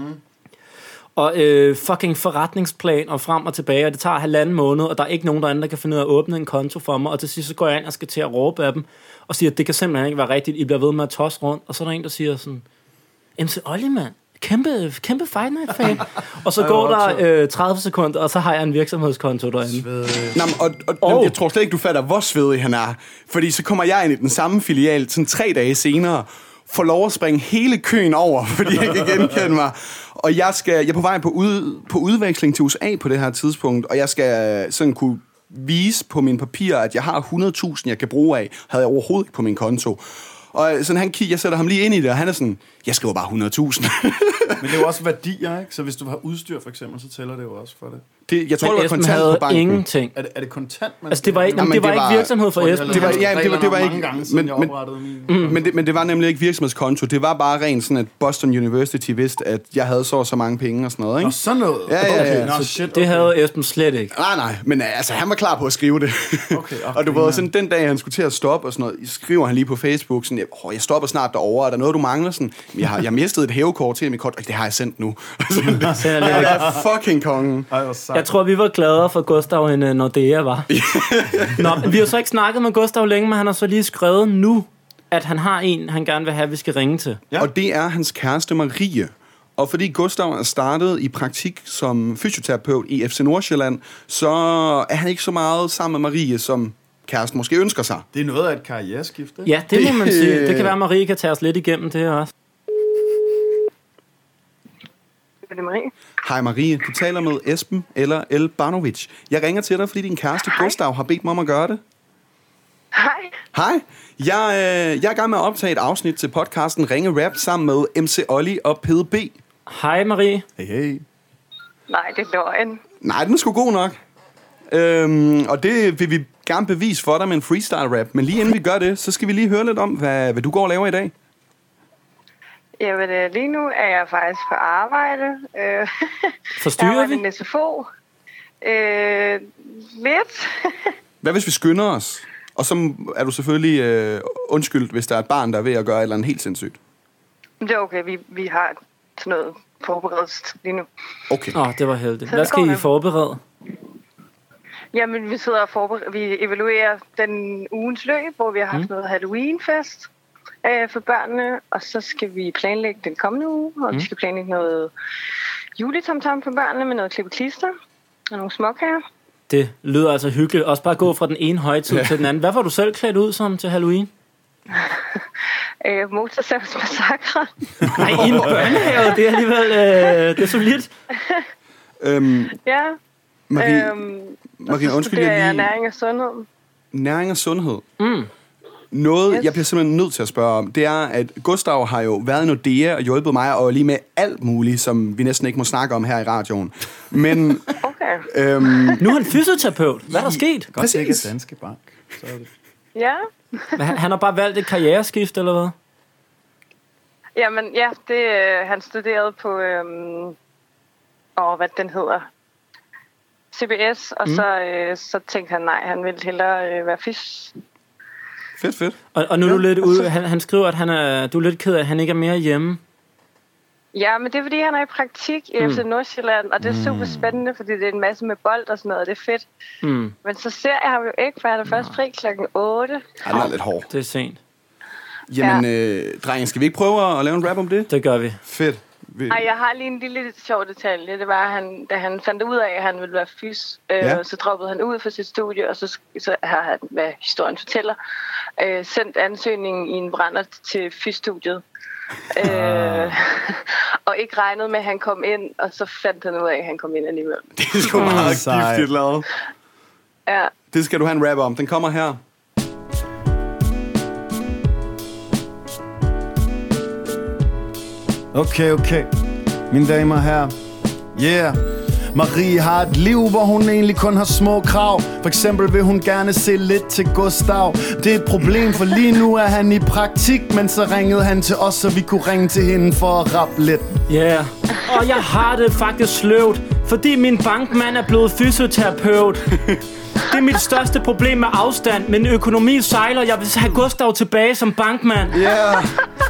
Og øh, fucking forretningsplan og frem og tilbage, og det tager halvanden måned, og der er ikke nogen derinde, der kan finde ud af at åbne en konto for mig, og til sidst så går jeg ind og skal til at råbe af dem, og siger, at det kan simpelthen ikke være rigtigt, I bliver ved med at tosse rundt, og så er der en, der siger sådan, MC Olli, mand, kæmpe, kæmpe Fight Night fan. og så går der øh, 30 sekunder, og så har jeg en virksomhedskonto derinde. Nå, men, og, og, og, jeg tror slet ikke, du fatter, hvor svedig han er. Fordi så kommer jeg ind i den samme filial, sådan tre dage senere, får lov at springe hele køen over, fordi jeg kan genkende mig. Og jeg, skal, jeg er på vej på, ud, på udveksling til USA på det her tidspunkt, og jeg skal sådan kunne vise på mine papirer, at jeg har 100.000, jeg kan bruge af, havde jeg overhovedet ikke på min konto. Og øh, sådan han kigger, jeg sætter ham lige ind i det, og han er sådan, jeg skriver bare 100.000. Men det er jo også værdier, ikke? Så hvis du har udstyr, for eksempel, så tæller det jo også for det. Det, jeg tror, Men det var kontant havde på banken. ingenting. Er det, er det kontant, man Altså, det var ikke- Nå, men det var ikke virksomhed for Esben. Det var, ja, det var, det var ikke, gange, men, jeg men, min. mm. men, det, men det var nemlig ikke virksomhedskonto. Det var bare rent sådan, at Boston University vidste, at jeg havde så og så mange penge og sådan noget. Ikke? Nå, sådan noget. Ja, ja, ja. Okay, nå, Så shit, Det havde Esben slet ikke. Nej, nej, men øh, altså, han var klar på at skrive det. Okay, okay, og du ved, sådan den dag, han skulle til at stoppe og sådan noget, skriver han lige på Facebook, sådan, oh, jeg stopper snart derovre, er der noget, du mangler? Sådan, "Men jeg har jeg mistet et hævekort til mit kort, "Ej, det har jeg sendt nu. Han er fucking kongen. Ej, sejt. Jeg tror, vi var gladere for Gustav, end uh, Nordea var. Nå, vi har så ikke snakket med Gustav længe, men han har så lige skrevet nu, at han har en, han gerne vil have, vi skal ringe til. Ja. Og det er hans kæreste Marie. Og fordi Gustav er startet i praktik som fysioterapeut i FC Nordsjælland, så er han ikke så meget sammen med Marie, som kæresten måske ønsker sig. Det er noget af et karriereskift, ikke? Ja, det må man sige. Det kan være, at Marie kan tage os lidt igennem det her også. Er det Marie? Hej Marie, du taler med Esben eller El Banovic. Jeg ringer til dig, fordi din kæreste Gustav har bedt mig om at gøre det. Hej. Hej, jeg, øh, jeg er i gang med at optage et afsnit til podcasten Ringe Rap sammen med MC Olli og PDB. Hej Marie. Hey, hey. Nej, det er løgn. Nej, den er sgu god nok. Øhm, og det vil vi gerne bevise for dig med en freestyle rap. Men lige inden vi gør det, så skal vi lige høre lidt om, hvad, hvad du går og laver i dag. Jamen, øh, lige nu er jeg faktisk på arbejde. Øh, Forstyrrer jeg vi? en SFO. Øh, lidt. Hvad hvis vi skynder os? Og så er du selvfølgelig øh, undskyldt, hvis der er et barn, der er ved at gøre et eller andet helt sindssygt. Det er okay, vi, vi har sådan noget forberedt lige nu. Okay. Åh, oh, det var heldigt. Så Hvad skal I forberede? Jamen, vi sidder og forbered- vi evaluerer den ugens løb, hvor vi har haft mm. noget Halloweenfest øh, for børnene, og så skal vi planlægge den kommende uge, og mm. vi skal planlægge noget juletomtom for børnene med noget klippeklister og nogle småkager. Det lyder altså hyggeligt. Også bare gå fra den ene højtid Ja. til den anden. Hvad var du selv klædt ud som til Halloween? Øh, Motorsavs Massakre. Nej, i en børnehave. Det er alligevel øh, det er solidt. Øhm, ja. Marie, øhm, Marie, undskyld, jeg lige- næring og sundhed. næring og sundhed. Mm. Noget, Yes. jeg bliver simpelthen nødt til at spørge om, det er, at Gustav har jo været i Nordea og hjulpet mig, og lige med alt muligt, som vi næsten ikke må snakke om her i radioen. Men Okay. øhm, Nu er han fysioterapeut. Hvad er der sket? Godt, er Danske Bank. Så er det. Ja. Han han har bare valgt et karriereskift, eller hvad? Jamen, ja, det, øh, han studerede på, øhm, åh, hvad den hedder, CBS, og mm. så, øh, så tænkte han, nej, han ville hellere øh, være fys. Fedt, fedt. Og, og nu er du lidt ude. Han, han skriver, at han er, du er lidt ked af, at han ikke er mere hjemme. Ja, men det er, fordi han er i praktik i FC Nordsjælland, og det er super spændende, fordi det er en masse med bold og sådan noget, og det er fedt. Mm, Men så ser jeg ham jo ikke, for han er først fri klokken 8. Han er lidt hård. det er sent. Jamen, øh, drenge, skal vi ikke prøve at lave en rap om det? Det gør vi. Fedt. Vi, Ej, jeg har lige en lille sjov detalje. Det var, at han, da han fandt ud af, at han ville være fys, øh, Ja. så droppede han ud fra sit studie, og så, så har han, hvad historien fortæller, øh, sendt ansøgningen i en brænder til fysstudiet. Øh, og ikke regnede med, at han kom ind, og så fandt han ud af, at han kom ind alligevel. Det er sgu meget Sej. giftigt lavet. Ja. Det skal du have en rap om. Den kommer her. Okay, okay. Mine damer og herrer. Yeah. Marie har et liv, hvor hun egentlig kun har små krav. For eksempel vil hun gerne se lidt til Gustav. Det er et problem, for lige nu er han i praktik, men så ringede han til os, så vi kunne ringe til hende for at rappe lidt. Ja, yeah. og jeg har det faktisk sløvt, fordi min bankmand er blevet fysioterapeut. Det er mit største problem med afstand, men økonomi sejler. Jeg vil have Gustav tilbage som bankmand. Ja, yeah.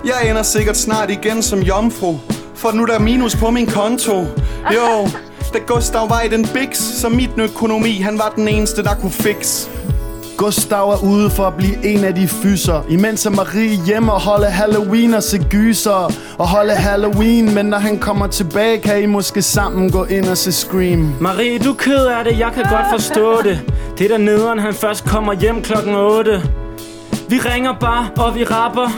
jeg ender sikkert snart igen som jomfru. For nu er der minus på min konto. Jo, da Gustav var i den biks, så mit økonomi, han var den eneste, der kunne fix. Gustav er ude for at blive en af de fyser Imens er Marie hjemme og holde Halloween og se gyser Og holde Halloween, men når han kommer tilbage Kan I måske sammen gå ind og se Scream Marie, du er ked af det. Jeg kan godt forstå det. Det er der nederen, han først kommer hjem klokken 8. Vi ringer bare, og vi rapper.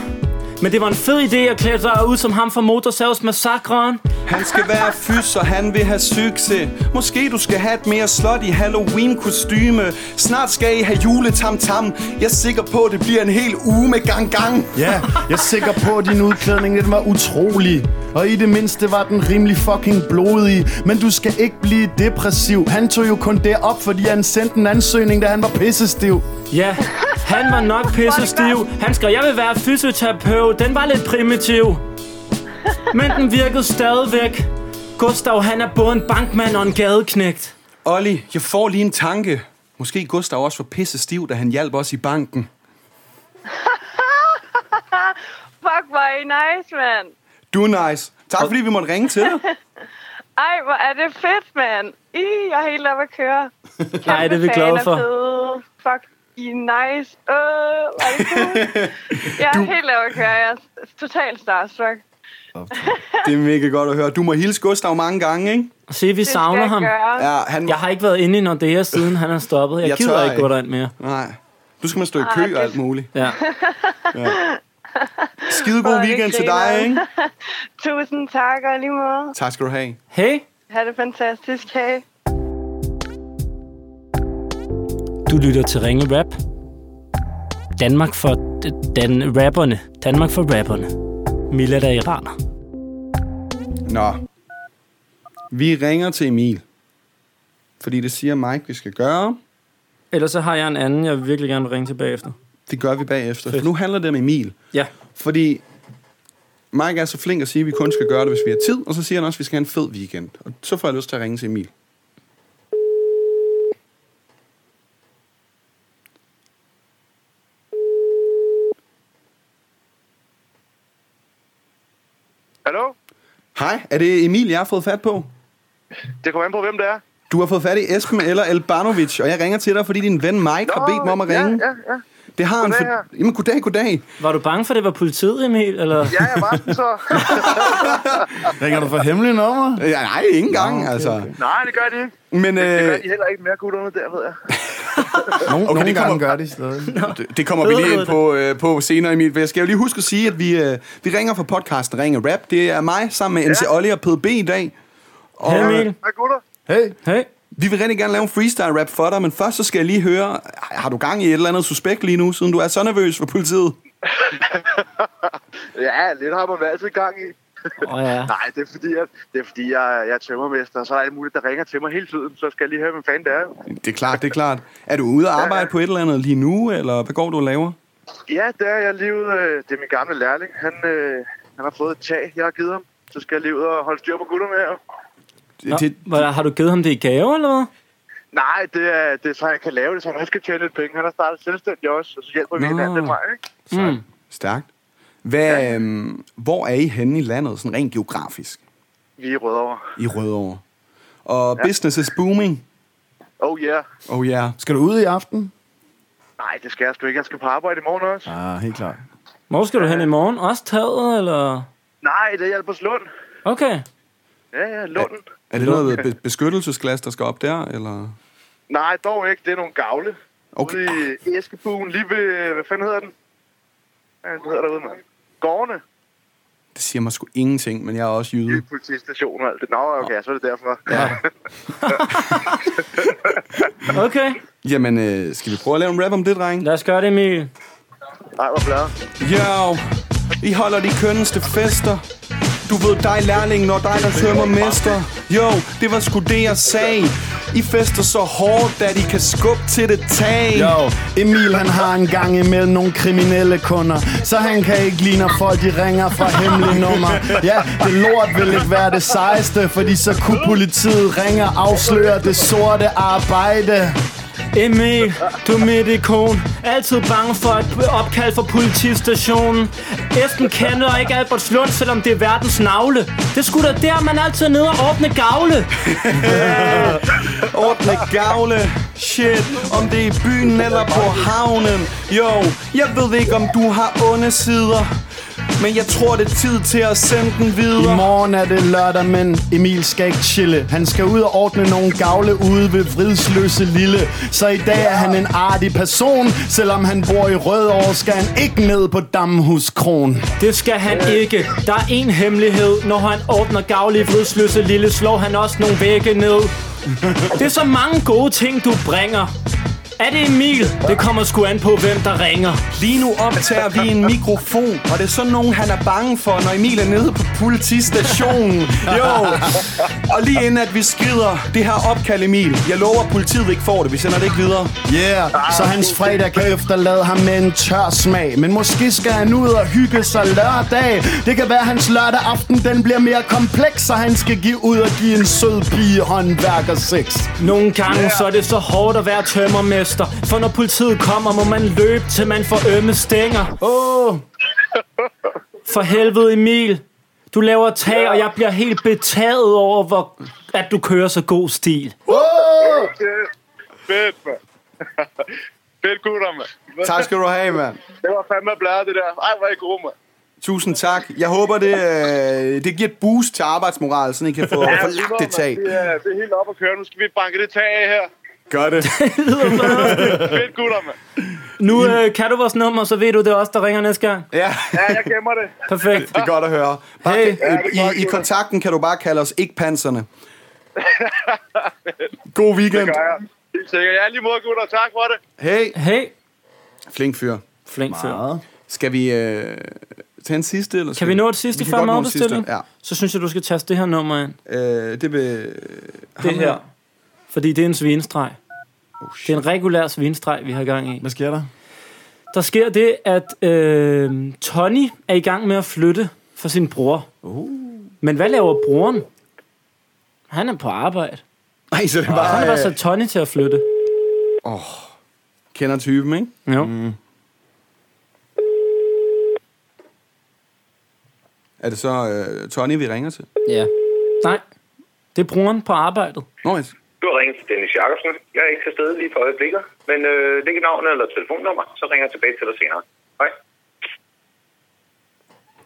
Men det var en fed idé at klæde sig ud som ham fra Motorsavsmassakren. Han skal være fys, og han vil have succes. Måske du skal have et mere slot i halloween kostyme Snart skal I have juletamtam. Jeg er sikker på, at det bliver en hel uge med gang gang. Ja, jeg er sikker på, at din udklædning den var utrolig Og i det mindste var den rimelig fucking blodig Men du skal ikke blive depressiv Han tog jo kun det op, fordi han sendte en ansøgning, da han var pissestiv Ja, han var nok pisse stiv. Han skrev, jeg vil være fysioterapeut. Den var lidt primitiv. Men den virkede stadigvæk. Gustav, han er både en bankmand og en gadeknægt. Olli, jeg får lige en tanke. Måske Gustav også var pisse stiv, da han hjalp os i banken. Fuck, hvor er I nice, mand. Du er nice. Tak fordi vi måtte ringe til dig. Ej, hvor er det fedt, mand. I, jeg er helt oppe at køre. Nej, det er vi glade for. fede. Fuck, I nice. Øh, hvor er det cool. Jeg er helt oppe at køre. Jeg er totalt starstruck. Det er mega godt at høre. Du må hilse Gustav mange gange, ikke? Se, vi skal savner jeg ham. gøre. Ja, han... Jeg har ikke været inde i Nordea, siden han er stoppet. Jeg, Jeg gider ikke gå derind mere. Nej. Du skal man stå i Ej, kø det- og alt muligt. Ja. Skide Hvor god er det weekend til dig, ikke? Tusind tak, og lige måde. Tak skal du have. Hey, Ha' det fantastisk. Hej. du lytter til Ringe Rap. Danmark for d- den rapperne. Danmark for rapperne. Milad er iraner. Nå. Vi ringer til Emil. Fordi det siger Mike, vi skal gøre. Ellers så har jeg en anden, jeg virkelig gerne vil ringe tilbage efter. Det gør vi bagefter. Fedt. For nu handler det om Emil. Ja. Fordi Mike er så flink at sige, at vi kun skal gøre det, hvis vi har tid. Og så siger han også, at vi skal have en fed weekend. Og så får jeg lyst til at ringe til Emil. Hallo? Hej, er det Emil, jeg har fået fat på? Det kommer an på, hvem det er. Du har fået fat i Esben eller Elbanovic, og jeg ringer til dig, fordi din ven Mike har bedt mig om at ringe. Ja, ja, ja. Det har han Goddag, for... Jamen, goddag, goddag. Var du bange for, at det var politiet, Emil? Eller? Ja, jeg var sådan så. Ringer du for hemmelige nummer? Ja, nej, ikke engang, okay, altså. Nej, det gør de ikke. Men Det gør øh, de heller ikke mere gutterne der, ved jeg. Nogle, Okay, nogle det gange kommer- gør de stadig. det, det kommer vi lige ind på, øh, på senere, Emil. For jeg skal jo lige huske at sige, at vi, øh, vi ringer fra podcasten Ringe Rap. Det er mig sammen med MC Ja. Olli og PDB i dag. Og Hey, øh, Emil. Hej, gutter. Hey, Hey. Vi vil rigtig gerne lave en freestyle rap for dig, men først så skal jeg lige høre, har du gang i et eller andet suspekt lige nu, siden du er så nervøs for politiet? Ja, lidt har man altid gang i. Åh oh, ja. Nej, det er fordi, jeg, det er fordi jeg, jeg er tømmermester, og så er der alt muligt, der ringer til mig hele tiden. Så skal jeg lige høre, hvem fanden det er. Det er klart, det er klart. Er du ude at arbejde på et eller andet lige nu, eller hvad går du og laver? Ja, det er jeg lige ude. øh, Det er min gamle lærling. Han, øh, han har fået et tag, jeg har givet ham. Så skal jeg lige ud og holde styr på gutterne her. Nå, Det, hvad, har du givet ham det i gave, eller hvad? Nej, det er, det er så, han kan lave det, så han også kan tjene lidt penge. Han har startet selvstændig også, og så hjælper vi hinanden den vej, ikke? Mm. Stærkt. Hvad, øhm, hvor er I henne i landet, sådan rent geografisk? Vi er i Rødovre. I Rødovre. Og ja. business is booming. Oh yeah. Oh yeah. skal du ud i aften? Nej, det skal jeg sgu ikke. Jeg skal på arbejde i morgen også. Ah, helt klart. Hvor skal du hen i morgen? Også taget, eller? Nej, det er Albertslund. Okay. Ja, ja, Lunden. Er det noget be- beskyttelsesglas, der skal op der, eller? Nej, dog ikke. Det er nogle gavle. Okay. Ude i Eskebuen, lige ved... Hvad fanden hedder den? Hvad hedder derude, mand? Gårdene. Det siger mig sgu ingenting, men jeg er også jyde. Politistation og alt det. Nå, okay, så er det derfor. Ja. Okay, Jamen, øh, skal vi prøve at lave en rap om det, dreng? lad os gøre det, Emil. Nej, hvor blad. Yo, I holder de kønneste fester. Du ved dig, lærling, når dig, der tømmer mester. Jo, det var sgu det, jeg sagde. I fester så hårdt, at I kan skubbe til det tag. Jo, Emil han har en gang imellem nogle kriminelle kunder Så han kan ikke lide, når folk de ringer fra hemmelige nummer Ja, det lort vil ikke være det sejeste Fordi så kunne politiet ringe og afsløre det sorte arbejde Emil, du er mit ikon. Altid bange for et opkald fra politistationen. Esben kender ikke Albertslund, selvom det er verdens navle. Det skulle da der, man altid er nede og åbne gavle. Ordne gavle. Shit, om det er i byen eller på havnen. Jo, jeg ved ikke, om du har onde sider. Men jeg tror, det er tid til at sende den I videre. morgen er det lørdag, men Emil skal ikke chille Han skal ud og ordne nogle gavle ude ved Vridsløse Lille Så i dag er han en artig person Selvom han bor i Rødovre, skal han ikke ned på Damhus Kron Det skal han ikke. Der er en hemmelighed. Når han ordner gavle i vridsløse lille, slår han også nogle vægge ned. Det er så mange gode ting, du bringer. Er det Emil? Det kommer sgu an på, hvem der ringer. Lige nu optager vi en mikrofon, og det er sådan nogen, han er bange for, når Emil er nede på politistationen. Jo, og lige inden at vi skrider det her opkald, Emil. Jeg lover, at politiet ikke får det. Vi sender det ikke videre. Yeah, så hans fredag kan efterlade ham med en tør smag Men måske skal han ud og hygge sig lørdag Det kan være, at hans lørdag aften den bliver mere kompleks Så han skal give ud og give en sød pige håndværker sex Nogle gange så er det så hårdt at være tømmermester. For når politiet kommer, må man løbe, til man får ømme stænger. Åh, oh, For helvede, Emil. Du laver tag, og jeg bliver helt betaget over, hvor, at du kører så god stil. Fedt, mand. Fedt gutter, mand. Tak skal du have, mand. Det var fandme bladet, det der. Ej, hvor er I gode, mand. Tusind tak. Jeg håber, det, øh, det giver et boost til arbejdsmoral, så I kan få, få lige lagt måde, det tag. Det er, det er helt op at køre. Nu skal vi banke det tag af her. Gør det. Fedt gutter, mand. Nu øh, kan du vores nummer, så ved du, det er os, der ringer næste gang. Ja, Ja, jeg gemmer det. Perfekt. det er godt at høre. Bare, Hey. hey. Ja, det godt, i, I kontakten kan du bare kalde os ikke panserne. God weekend. Gør jeg. Helt sikkert. Ja, lige måde, gutter. Tak for det. Hey. Hey, Flink fyr. flink fyr. Skal vi øh, tage en sidste? Eller skal Kan vi nå et sidste før madbestilling? Ja. Så synes jeg, du skal taste det her nummer ind. Øh, det vil... Det her. Fordi det er en svinestreg. Oh, Det er en regulær svinestreg, vi har gang i. hvad sker der? Der sker det, at øh, Tony er i gang med at flytte for sin bror. Uh. Men hvad laver broren? Han er på arbejde. Nej, så det er Og han har bare... bare Øh, sat Tony til at flytte. kender typen, ikke? Jo. Mm. Er det så øh, Tony, vi ringer til? Ja. Nej, det er broren på arbejdet. Nå, ja. Du har ringet til Dennis Jacobsen. Jeg er ikke til stede lige for øjeblikket, men øh, læg navn eller telefonnummer, så ringer jeg tilbage til dig senere. Hej.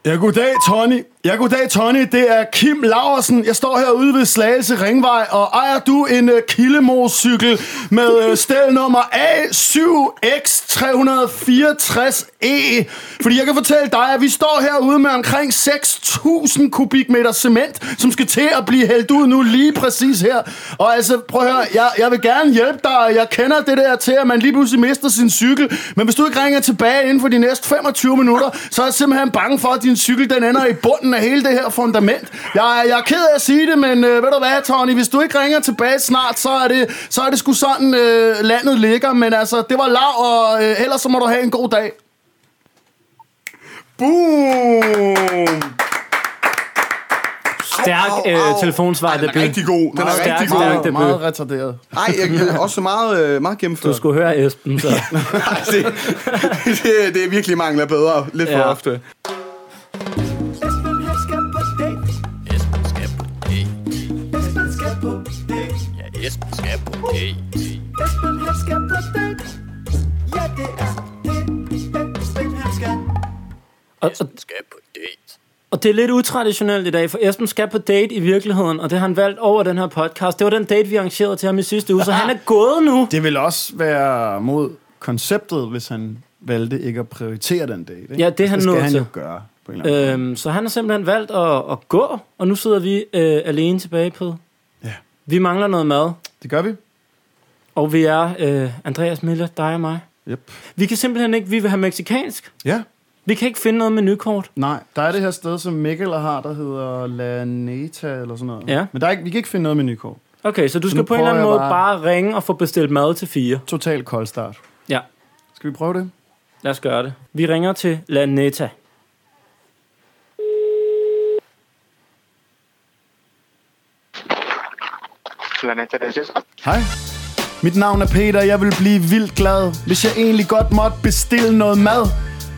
Ja, goddag, Tony. Ja, goddag, Tony. Det er Kim Laversen. Jeg står herude ved Slagelse Ringvej, og ejer du en øh, uh, Kildemose-cykel med uh, stelnummer A7X364E? E? Fordi jeg kan fortælle dig, at vi står herude med omkring 6.000 kubikmeter cement, som skal til at blive hældt ud nu lige præcis her. Og altså, prøv at høre, jeg, jeg vil gerne hjælpe dig. Jeg kender det der til, at man lige pludselig mister sin cykel. Men hvis du ikke ringer tilbage inden for de næste 25 minutter, så er jeg simpelthen bange for, at din cykel den ender i bunden af hele det her fundament. Jeg, er- jeg er ked af at sige det, men øh, ved du hvad, Tony, hvis du ikke ringer tilbage snart, så er det, så er det sgu sådan, øh, landet ligger. Men altså, det var lav, og øh, ellers så må du have en god dag. Boom! Stærk au, øh, au. telefonsvar. Ej, den er rigtig god. Den er Stærk, rigtig stærk god. debut. Meget retarderet. Ej, jeg, jeg, også meget, øh, meget gennemført. Du skulle høre Esben, så. Ej, det, det, det er virkelig mangler bedre. Lidt for Ja. ofte. Og, og, og det er lidt utraditionelt i dag, for Esben skal på date i virkeligheden, og det har han valgt over den her podcast. Det var den date, vi arrangerede til ham i sidste uge, så han er gået nu. Det vil også være mod konceptet, hvis han valgte ikke at prioritere den dag. Ikke? Ja, det er han det skal nødt han til. jo gøre. På På en eller anden Øhm, så han har simpelthen valgt at, at gå, og nu sidder vi øh, alene tilbage på. Ja. Vi mangler noget mad, Det gør vi. Og vi er øh, Andreas Miller, dig og mig. Yep. Vi kan simpelthen ikke, vi vil have meksikansk. Ja. Vi kan ikke finde noget menukort. Nej, der er det her sted, som Mikkel har, der hedder La Neta eller sådan noget. Ja. Men der er ikke, vi kan ikke finde noget menukort. Okay, så du Så skal på en eller anden måde bare... bare ringe og få bestilt mad til fire. Total kold start. Ja, Skal vi prøve det? lad os gøre det. Vi ringer til La Neta. Hej. Mit navn er Peter, jeg vil blive vildt glad, hvis jeg egentlig godt måtte bestille noget mad.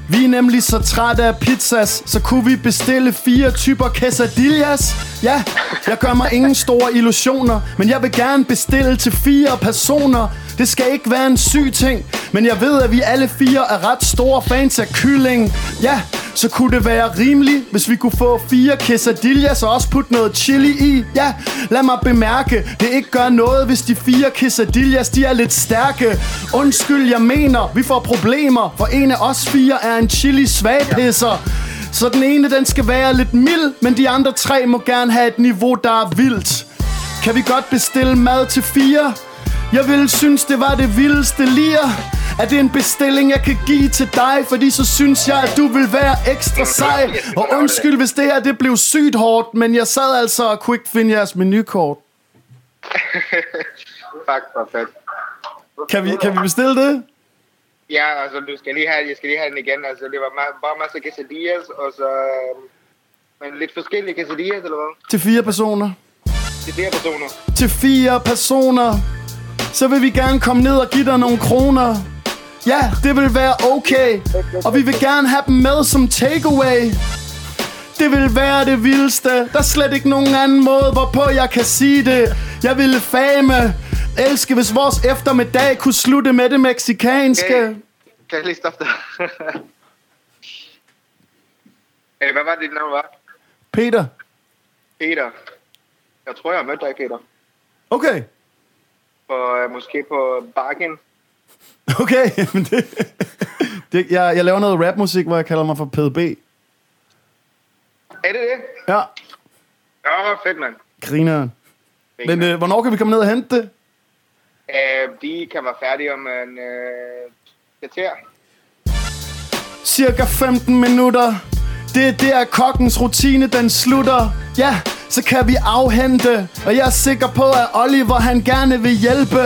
Vi er nemlig så trætte af pizzas, så kunne vi bestille fire typer quesadillas. Ja, jeg gør mig ingen store illusioner, men jeg vil gerne bestille til fire personer. Det skal ikke være en syg ting, men jeg ved, at vi alle fire er ret store fans af kylling. Ja, så kunne det være rimeligt, hvis vi kunne få fire quesadillas og også putte noget chili i. Ja, lad mig bemærke, det ikke gør noget, hvis de fire quesadillas, de er lidt stærke. Undskyld, jeg mener, vi får problemer, for en af os fire er en chili svagpisser. Så den ene, den skal være lidt mild, men de andre tre må gerne have et niveau, der er vildt. Kan vi godt bestille mad til fire? Jeg ville synes, det var det vildeste lir. Er det en bestilling, jeg kan give til dig? Fordi så synes jeg, at du vil være ekstra sej. Og undskyld, hvis det her det blev sygt hårdt, men jeg sad altså og kunne ikke finde jeres menukort. Fuck, hvor fedt. Kan vi, kan vi bestille det? Ja, altså, du skal lige have, jeg skal lige have den igen. Altså, det var ma- bare masser af quesadillas, og så... Øh, men lidt forskellige quesadillas, eller hvad? Til fire personer. Til flere personer. Til fire personer. Så vil vi gerne komme ned og give dig nogle kroner. Ja, det vil være okay. Og vi vil gerne have dem med som takeaway. Det vil være det vildeste. Der er slet ikke nogen anden måde, hvorpå jeg kan sige det. Jeg ville fame. Elske, hvis vores eftermiddag kunne slutte med det meksikanske. Okay. Kan jeg lige stoppe dig? hey, hvad var dit navn, var? Peter. Peter. Jeg tror, jeg har mødt dig, Peter. Okay. På, øh, måske på Bakken. Okay, men det, det, jeg, jeg laver noget rapmusik, hvor jeg kalder mig for PDB. Er det det? Ja, Ja, fedt, mand. grineren. Men øh, hvornår kan vi komme ned og hente det? Øh, de kan være færdige om en øh, kvarter. Cirka 15 minutter. Det er der kokkens rutine, den slutter. Ja, så kan vi afhente. Og jeg er sikker på, at Oliver han gerne vil hjælpe.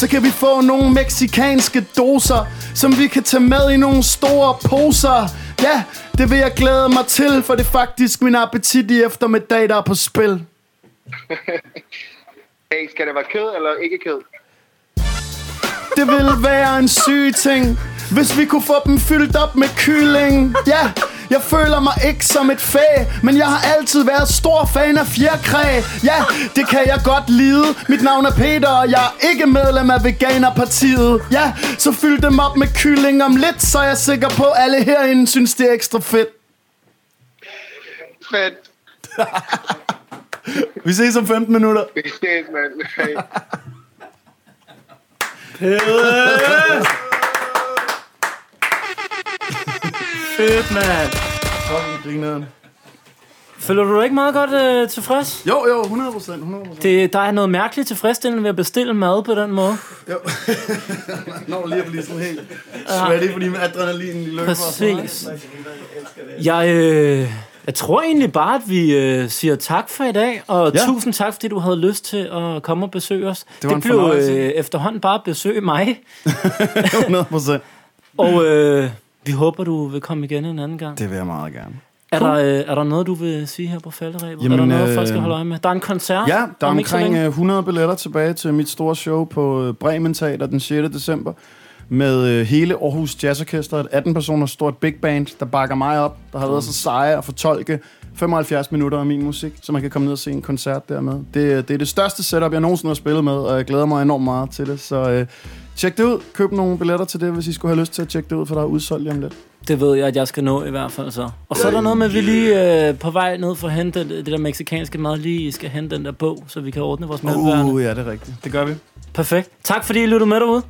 Så kan vi få nogle meksikanske doser, som vi kan tage med i nogle store poser. Ja, det vil jeg glæde mig til, for det er faktisk min appetit i eftermiddag, der er på spil. Hey, skal det være kød eller ikke kød? Det ville være en syg ting, hvis vi kunne få dem fyldt op med kylling. Ja, jeg føler mig ikke som et fæ, men jeg har altid været stor fan af fjerkræ. Ja, det kan jeg godt lide. Mit navn er Peter, og jeg er ikke medlem af Veganerpartiet. Ja, så fyld dem op med kylling om lidt, så er jeg sikker på, at alle herinde synes, det er ekstra fedt. Fedt. Vi ses om 15 minutter. Vi ses, mand. Hey. Fedt, mand. Fucking grineren. Føler du dig ikke meget godt øh, tilfreds? Jo, jo, 100 procent, 100% Det, der er noget mærkeligt tilfredsstillende ved at bestille mad på den måde. Jo. Når lige at blive sådan helt sweaty, fordi med adrenalin i løber. Præcis. Jeg, øh, jeg tror egentlig bare, at vi øh, siger tak for i dag, og Ja. tusind tak, fordi du havde lyst til at komme og besøge os. Det var en blev øh, efterhånden bare at besøge mig, 100 procent. og øh, vi håber, du vil komme igen en anden gang. Det vil jeg meget gerne. Er, der, øh, er der noget, du vil sige her på falderæbet? er Jamen, der noget, øh, folk skal holde øje med? Der er en koncert Ja, der er om omkring længe. øh, 100 billetter tilbage til mit store show på øh, Bremen Teater den 6. december. Med øh, hele Aarhus Jazz Orkester, et 18 personers stort big band, der bakker mig op. Der har været så seje at fortolke 75 minutter af min musik, så man kan komme ned og se en koncert dermed. Det, øh, det er det største setup, jeg nogensinde har spillet med, og jeg glæder mig enormt meget til det. Så øh, tjek det ud. Køb nogle billetter til det, hvis I skulle have lyst til at tjekke det ud, for der er udsolgt lige om lidt. Det ved jeg, at jeg skal nå i hvert fald så. Og så er der noget med, at vi lige øh, på vej ned for at hente det, det der meksikanske mad, lige skal hente den der bog, så vi kan ordne vores mellemværende. Uh, ja, det er rigtigt. Det gør vi. Perfekt. Tak fordi I lyttede med derude.